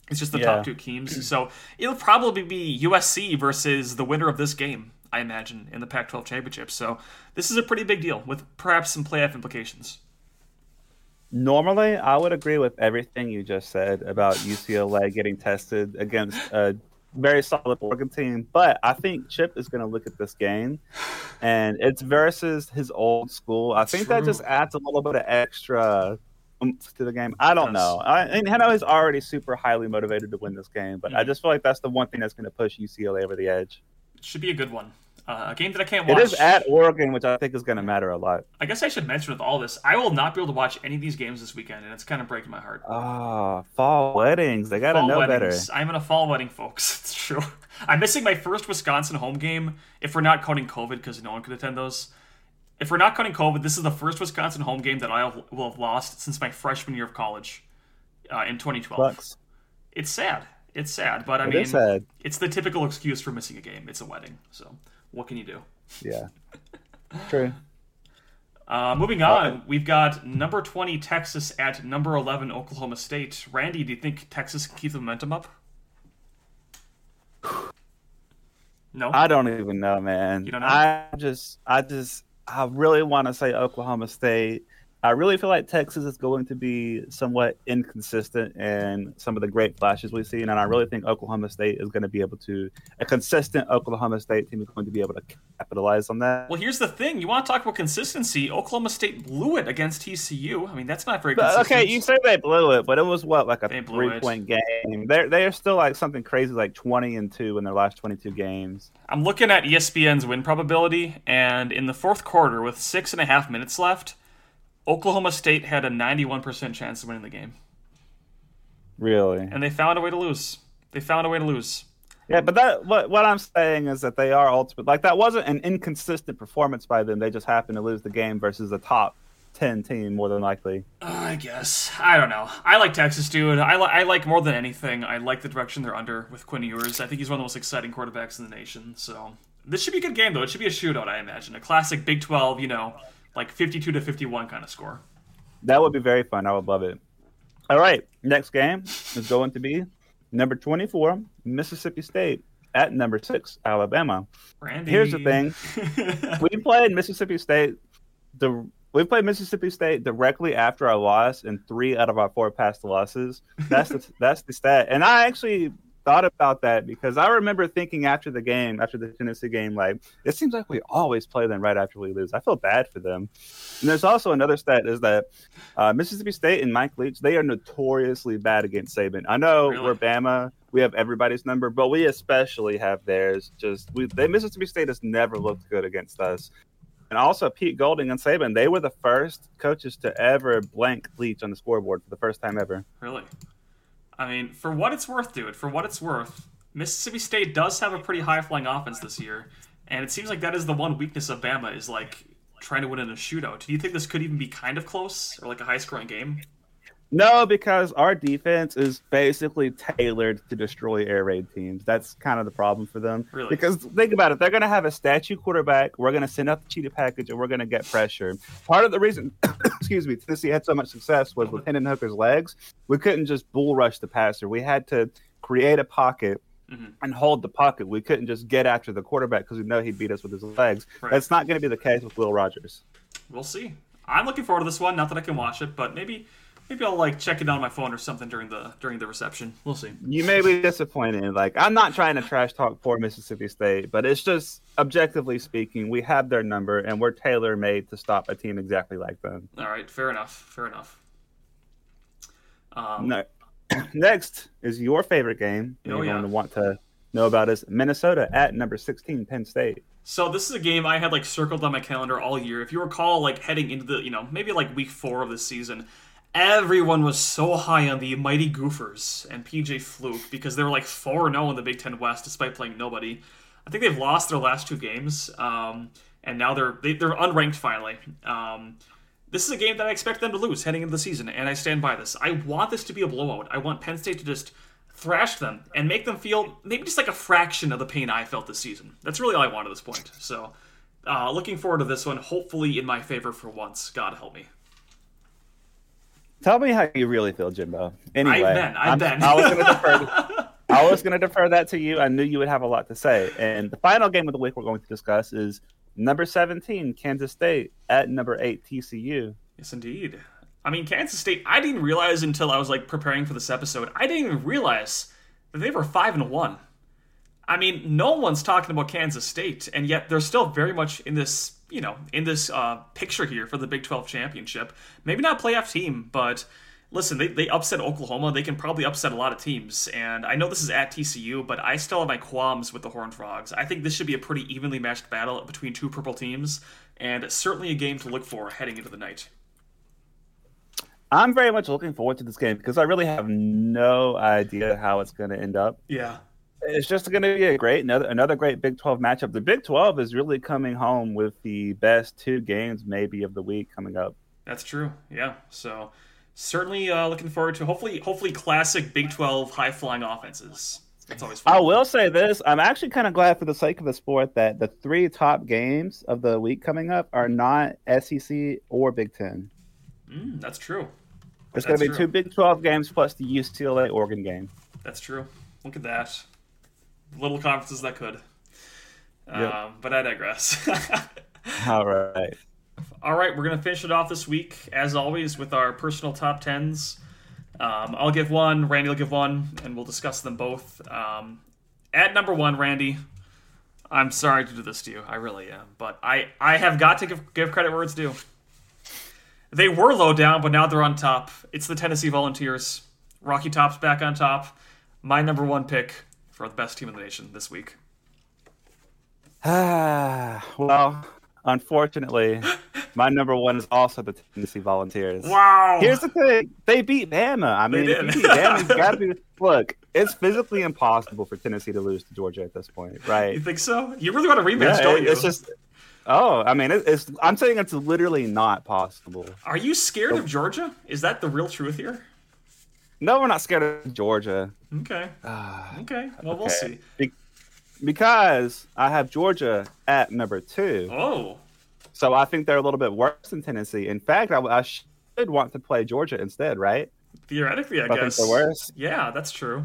It's just the Yeah. top two teams. So it'll probably be USC versus the winner of this game, I imagine, in the Pac 12 championship. So this is a pretty big deal with perhaps some playoff implications. Normally, I would agree with everything you just said about UCLA getting tested against a very solid Oregon team, but I think Chip is going to look at this game, and it's versus his old school. I think that just adds a little bit of extra oomph to the game. I don't know. I, and I know he's already super highly motivated to win this game, but I Mhm. just feel like that's the one thing that's going to push UCLA over the edge. Should be a good one. Uh, a game that I can't watch. is at Oregon, which I think is going to matter a lot. I guess I should mention with all this, I will not be able to watch any of these games this weekend, and it's kind of breaking my heart. Ah, fall weddings. They got to know better. I'm in a fall wedding, folks. It's true. I'm missing my first Wisconsin home game if we're not counting COVID because no one could attend those. If we're not counting COVID, this is the first Wisconsin home game that I will have lost since my freshman year of college uh, in 2012. Sucks. It's sad. It's sad, but I It mean, it's the typical excuse for missing a game. It's a wedding, so what can you do? Yeah. True. Uh, moving on, we've got number 20 Texas at number 11 Oklahoma State. Randy, do you think Texas can keep the momentum up? No. I don't even know, man. You don't know? I just, I just, I really want to say Oklahoma State. I really feel like Texas is going to be somewhat inconsistent in some of the great flashes we've seen, and I really think Oklahoma State is going to be able to, a consistent Oklahoma State team is going to be able to capitalize on that. Well, here's the thing. You want to talk about consistency? Oklahoma State blew it against TCU. I mean, that's not very consistent. okay, you say they blew it, but it was what like a They three-point game. They're they are still like something crazy, like twenty and two in their last twenty-two games. I'm looking at ESPN's win probability, and in the fourth quarter, with six and a half minutes left, Oklahoma State had a 91% chance of winning the game, Really? and they found a way to lose. They found a way to lose. Yeah, but that what what I'm saying is that they are ultimate. Like that wasn't an inconsistent performance by them. They just happened to lose the game versus a top ten team more than likely. Uh, I guess. I don't know. I like Texas, dude. I, li- I like more than anything. I like the direction they're under with Quinn Ewers. I think he's one of the most exciting quarterbacks in the nation. So this should be a good game, though. It should be a shootout, I imagine. A classic Big 12, you know, like 52 to 51 kind of score. That would be very fun. I would love it. All right, next game is going to be number twenty-four, Mississippi State at number six, Alabama. Here's the thing: we played Mississippi State. The we played Mississippi State directly after our loss in three out of our four past losses. That's the that's the stat. And I actually thought about that because I remember thinking after the game, after the Tennessee game, like it seems like we always play them right after we lose. I feel bad for them. And there's also another stat is that uh, Mississippi State and Mike Leach they are notoriously bad against Saban. I know Really? we're Bama, we have everybody's number, but we especially have theirs. Just we, they Mississippi State has never looked good against us. And also Pete Golding and Saban, they were the first coaches to ever blank Leach on the scoreboard for the first time ever. Really? I mean, for what it's worth, dude, for what it's worth, Mississippi State does have a pretty high flying offense this year. And it seems like that is the one weakness of Bama is like trying to win in a shootout. Do you think this could even be kind of close or like a high scoring game? No, because our defense is basically tailored to destroy air raid teams. That's kind of the problem for them. Really? Because think about it, they're going to have a statue quarterback. We're going to send out the cheetah package, and we're going to get pressure. Part of the reason, excuse me, Tennessee had so much success was with Hendon Hooker's legs. We couldn't just bull rush the passer. We had to create a pocket Mm-hmm. and hold the pocket. We couldn't just get after the quarterback because we know he'd beat us with his legs. Right. That's not going to be the case with Will Rogers. We'll see. I'm looking forward to this one. Not that I can watch it, but maybe maybe I'll like check it on my phone or something during the during the reception. We'll see. You may be disappointed. Like I'm not trying to trash talk for Mississippi State, but it's just objectively speaking, we have their number and we're tailor made to stop a team exactly like them. All right, fair enough. Fair enough. Um, No. Next is your favorite game. Oh, You're yeah. going to want to know about is Minnesota at number 16, Penn State. So this is a game I had like circled on my calendar all year. If you recall, like heading into the you know maybe like week four of the season, everyone was so high on the mighty Goofers and PJ Fluke because they were like 4 0 in the Big Ten West despite playing nobody. I think they've lost their last two games, um, and now they're they, they're unranked finally. Um, this is a game that I expect them to lose heading into the season, and I stand by this. I want this to be a blowout. I want Penn State to just thrash them and make them feel maybe just like a fraction of the pain I felt this season. That's really all I want at this point. So, uh, looking forward to this one. Hopefully, in my favor for once. God help me. Tell me how you really feel, Jimbo. Anyway, I've been, I've I'm- been. I was going to defer. I was going to defer that to you. I knew you would have a lot to say. And the final game of the week we're going to discuss is number 17, Kansas State at number 8, TCU. Yes, indeed. I mean, Kansas State. I didn't realize until I was like preparing for this episode. I didn't even realize that they were five and one. I mean, no one's talking about Kansas State, and yet they're still very much in this, you know, in this uh, picture here for the Big 12 championship. Maybe not playoff team, but listen, they, they upset Oklahoma. They can probably upset a lot of teams, and I know this is at TCU, but I still have my qualms with the Horned Frogs. I think this should be a pretty evenly matched battle between two purple teams, and certainly a game to look for heading into the night. I'm very much looking forward to this game because I really have no idea how it's going to end up. Yeah. It's just going to be a great another another great Big 12 matchup. The Big 12 is really coming home with the best two games maybe of the week coming up. That's true. Yeah. So certainly uh, looking forward to hopefully hopefully classic Big 12 high flying offenses. That's always fun. I will say this: I'm actually kind of glad for the sake of the sport that the three top games of the week coming up are not SEC or Big Ten. Mm, that's true. It's going to be That's two. Big 12 games plus the UCLA Oregon game. That's true. Look at that. Little conferences that could. Yep. Um, but I digress. All right. All right, we're going to finish it off this week, as always, with our personal top tens. Um, I'll give one, Randy will give one, and we'll discuss them both. Um, at number one, Randy, I'm sorry to do this to you. I really am. But I, I have got to give, give credit where it's due. They were low down, but now they're on top. It's the Tennessee Volunteers. Rocky Top's back on top. My number one pick for the best team in the nation this week. Ah, well, unfortunately, my number one is also the Tennessee Volunteers. Wow. Here's the thing: they beat Bama. I mean, if you beat Bama, you got to be. Look, it's physically impossible for Tennessee to lose to Georgia at this point, right? you think so? You really want a rematch, Yeah, don't you? it's just. Oh, I mean, it, it's. I'm saying it's literally not possible. Are you scared of Georgia? Is that the real truth here? No, we're not scared of Georgia. Okay. Okay. Well, we'll see. Be- because I have Georgia at number two. Oh, So I think they're a little bit worse than Tennessee. In fact, I, I should want to play Georgia instead, right? theoretically, I, I think guess. they're worse. Yeah, that's true.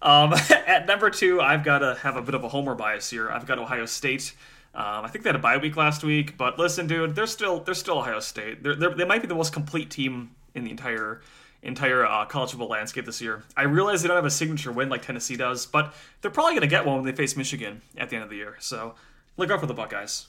Um, at number two, I've got to have a bit of a homer bias here. I've got Ohio State. Um, I think they had a bye week last week, but listen, dude, they're still they're still Ohio State. They're, they're, they might be the most complete team in the entire entire uh, college football landscape this year. I realize they don't have a signature win like Tennessee does, but they're probably going to get one when they face Michigan at the end of the year. So look out for the Buckeyes.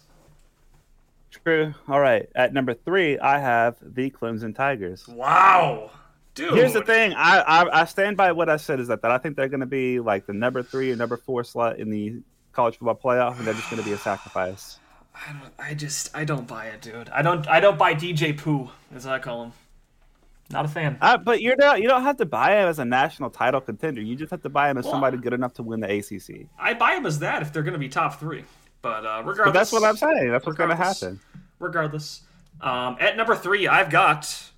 True. All right. At number three, I have the Clemson Tigers. Wow, dude. Here's the thing. I, I I stand by what I said is that, that I think they're going to be like the number three or number four slot in the college football playoff, and they're just going to be a sacrifice. I, don't, I just I don't buy it, dude. I don't I don't buy DJ Pooh, as I call him. Not a fan. Uh, but you're not. You don't have to buy him as a national title contender. You just have to buy him as Well, somebody good enough to win the ACC. I buy him as that if they're going to be top three. But uh, regardless, But that's what I'm saying. That's what's going to happen. Regardless, um, at number three, I've got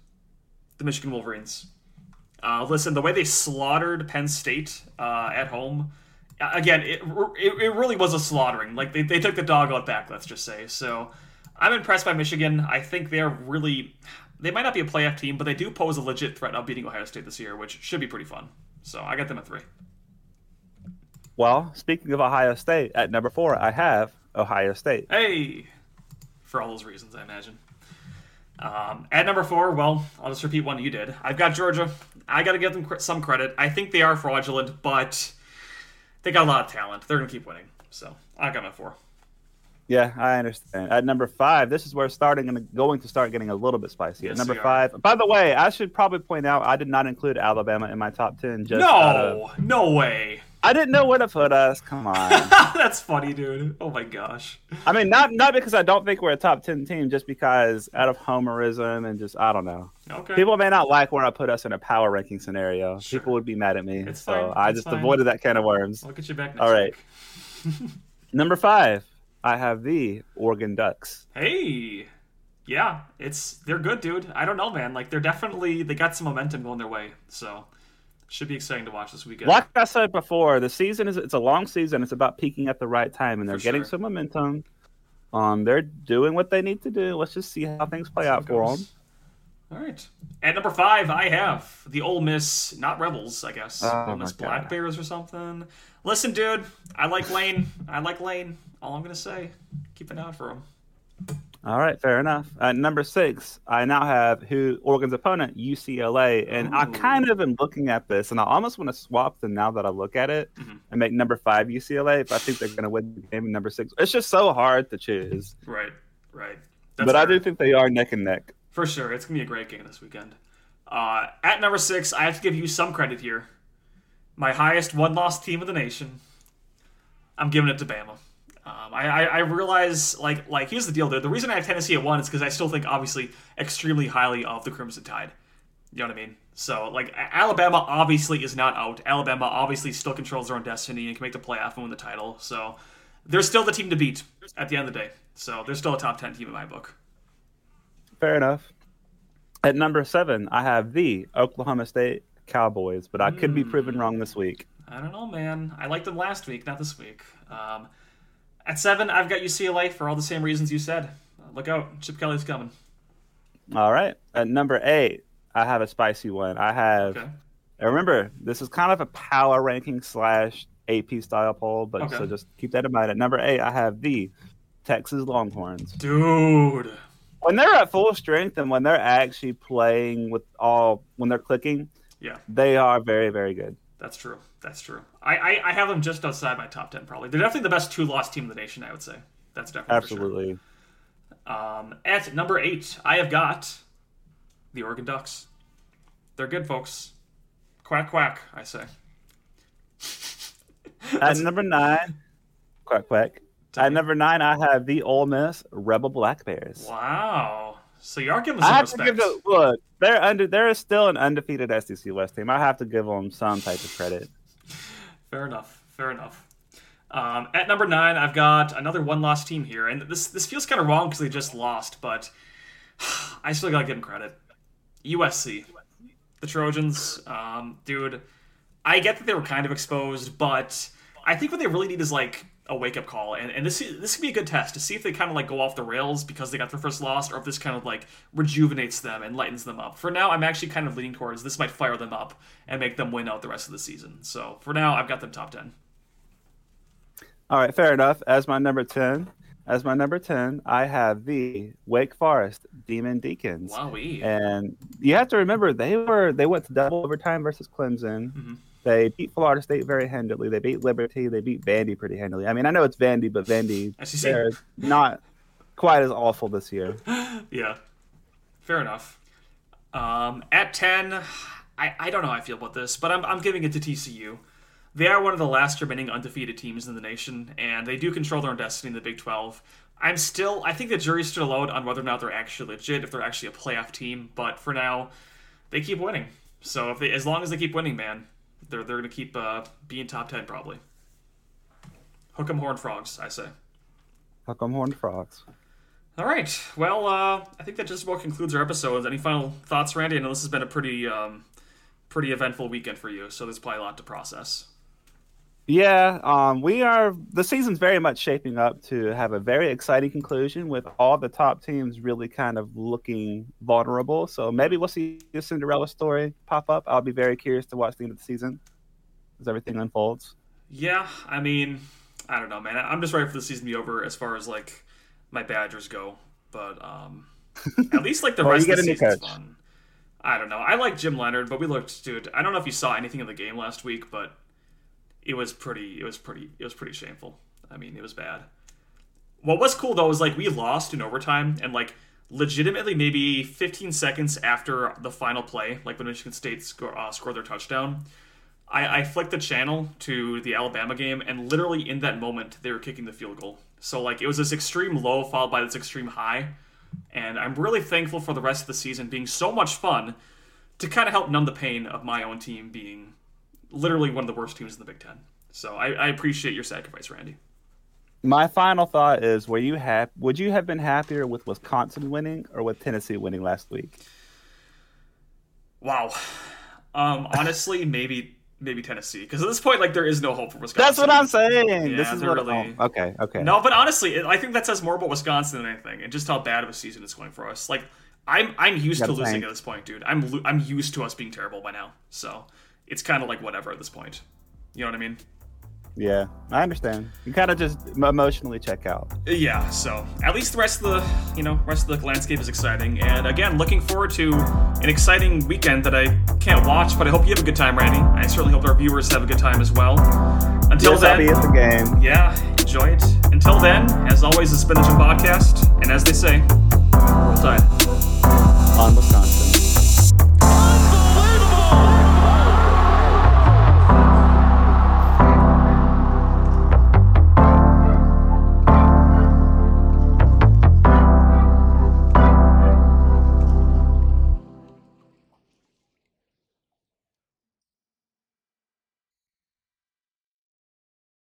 the Michigan Wolverines. Uh, listen, the way they slaughtered Penn State uh, at home, again, it, it, it really was a slaughtering. Like they, they took the dog out back. Let's just say. So I'm impressed by Michigan. I think they're really. They might not be a playoff team, but they do pose a legit threat of beating Ohio State this year, which should be pretty fun. So I got them at three. Well, speaking of Ohio State, at number four, I have Ohio State. Hey, for all those reasons, I imagine. Um, at number four, well, I'll just repeat one you did. I've got Georgia. I got to give them some credit. I think they are fraudulent, but they got a lot of talent. They're going to keep winning. So I got my four. Yeah, I understand. At number five, this is where starting and going to start getting a little bit spicy. Yes, At number five, by the way, I should probably point out I did not include Alabama in my top ten. Just out of- No, no way. I didn't know where to put us. Come on. That's funny, dude. Oh my gosh. I mean, not not because I don't think we're a top ten team, just because out of homerism and just I don't know. Okay. People may not like where I put us in a power ranking scenario. Sure. People would be mad at me, It's so fine. I It's just fine. avoided that can of worms. I'll get you back next All right. week. Number five, I have the Oregon Ducks. Hey. Yeah, it's they're good, dude. I don't know, man. Like they're definitely they got some momentum going their way. So should be exciting to watch this weekend. Like I said before, the season is it's a long season. It's about peaking at the right time, and they're For getting sure. some momentum. Um, they're doing what they need to do. Let's just see how things play out for them. All right. At number five, I have the Ole Miss, not Rebels, I guess. Oh Ole Miss Black God. Bears or something. Listen, dude, I like Lane. I like Lane. All I'm gonna say. Keep an eye out for him. All right, fair enough. At number six, I now have who Oregon's opponent, UCLA, and I Ooh. kind of am looking at this, and I almost want to swap them now that I look at it Mhm. and make number five UCLA. If I think they're going to win the game in number six, it's just so hard to choose. Right. Right. That's but I do think they are neck and neck. For sure, it's gonna be a great game this weekend. Uh, at number six, I have to give you some credit here. My highest one-loss team of the nation. I'm giving it to Bama. Um, I, I, I realize, like, like here's the deal, dude. The reason I have Tennessee at one is because I still think, obviously, extremely highly of the Crimson Tide. You know what I mean? So, like, Alabama obviously is not out. Alabama obviously still controls their own destiny and can make the playoff and win the title. So, they're still the team to beat at the end of the day. So, they're still a top ten team in my book. Fair enough. At number seven, I have the Oklahoma State Cowboys, but I could be proven wrong this week. I don't know, man. I liked them last week, not this week. Um, at seven, I've got UCLA for all the same reasons you said. Uh, look out, Chip Kelly's coming. All right. At number eight, I have a spicy one. I have. Okay. remember, this is kind of a power ranking slash AP style poll, but Okay. so just keep that in mind. At number eight, I have the Texas Longhorns. Dude. When they're at full strength and when they're actually playing with all, when they're clicking, Yeah, they are very, very good. That's true. That's true. I, I, I have them just outside my top 10, probably. They're definitely the best two loss team in the nation, I would say. That's definitely for sure. Absolutely. Um, at number eight, I have got the Oregon Ducks. They're good, folks. Quack, quack, I say. At number nine, quack quack. At number nine, I have the Ole Miss Rebel Black Bears. Wow. So you are giving them I have respect. to give the look. They're under. They're still an undefeated SEC West team. I have to give them some type of credit. Fair enough. Fair enough. Um, at number nine, I've got another one-loss team here, and this this feels kind of wrong because they just lost, but I still gotta give them credit. USC, the Trojans, um, dude. I get that they were kind of exposed, but I think what they really need is like a wake-up call, and, and this this could be a good test to see if they kind of like go off the rails because they got their first loss, or if this kind of like rejuvenates them and lightens them up. For now, I'm actually kind of leaning towards this might fire them up and make them win out the rest of the season. So for now, I've got them top ten. All right, fair enough. As my number ten, as my number ten, I have the Wake Forest Demon Deacons. Wowee. And you have to remember they were they went to double overtime versus Clemson. Mhm. They beat Florida State very handily. They beat Liberty. They beat Vandy pretty handily. I mean, I know it's Vandy, but Vandy they're not quite as awful this year. yeah, fair enough. Um, at ten, I, I don't know how I feel about this, but I'm I'm giving it to TCU. They are one of the last remaining undefeated teams in the nation, and they do control their own destiny in the Big Twelve. I'm still, I think the jury's still out on whether or not they're actually legit, if they're actually a playoff team. But for now, they keep winning. So if they, as long as they keep winning, man, they're they're gonna keep uh, being top ten probably. Hook 'em horned frogs, I say. Huck 'em horned frogs. All right. Well, uh, I think that just about concludes our episode. Any final thoughts, Randy? I know this has been a pretty, um, pretty eventful weekend for you, so there's probably a lot to process. Yeah, um, we are. The season's very much shaping up to have a very exciting conclusion with all the top teams really kind of looking vulnerable. So maybe we'll see a Cinderella story pop up. I'll be very curious to watch the end of the season as everything unfolds. Yeah, I mean, I don't know, man. I'm just ready for the season to be over as far as like my Badgers go. But um, at least like the Well, rest of the season's fun. I don't know. I like Jim Leonhard, but we looked, dude. I don't know if you saw anything in the game last week, but it was pretty. It was pretty. It was pretty shameful. I mean, it was bad. What was cool though was like we lost in overtime, and like legitimately maybe 15 seconds after the final play, like when Michigan State score, uh, scored their touchdown, I, I flicked the channel to the Alabama game, and literally in that moment they were kicking the field goal. So like it was this extreme low followed by this extreme high, and I'm really thankful for the rest of the season being so much fun to kind of help numb the pain of my own team being literally one of the worst teams in the Big Ten. So I, I appreciate your sacrifice, Randy. My final thought is: Were you hap- Would you have been happier with Wisconsin winning or with Tennessee winning last week? Wow. Um, honestly, maybe maybe Tennessee because at this point, like there is no hope for Wisconsin. That's what I'm saying. Yeah, this is what. really- oh, okay. Okay. No, but honestly, it- I think that says more about Wisconsin than anything, and just how bad of a season it's going for us. Like, I'm I'm used to losing tank. at this point, dude. I'm I'm used to us being terrible by now, so it's kind of like whatever at this point. You know what I mean? Yeah, I understand. You kind of just emotionally check out. Yeah. So at least the rest of the you know rest of the landscape is exciting, and again, looking forward to an exciting weekend that I can't watch, but I hope you have a good time, Randy. I certainly hope our viewers have a good time as well. Until Yes, I'll then, be at the game. yeah, enjoy it. Until then, as always, it's been the Jim Podcast, and as they say, roll tide. on Wisconsin.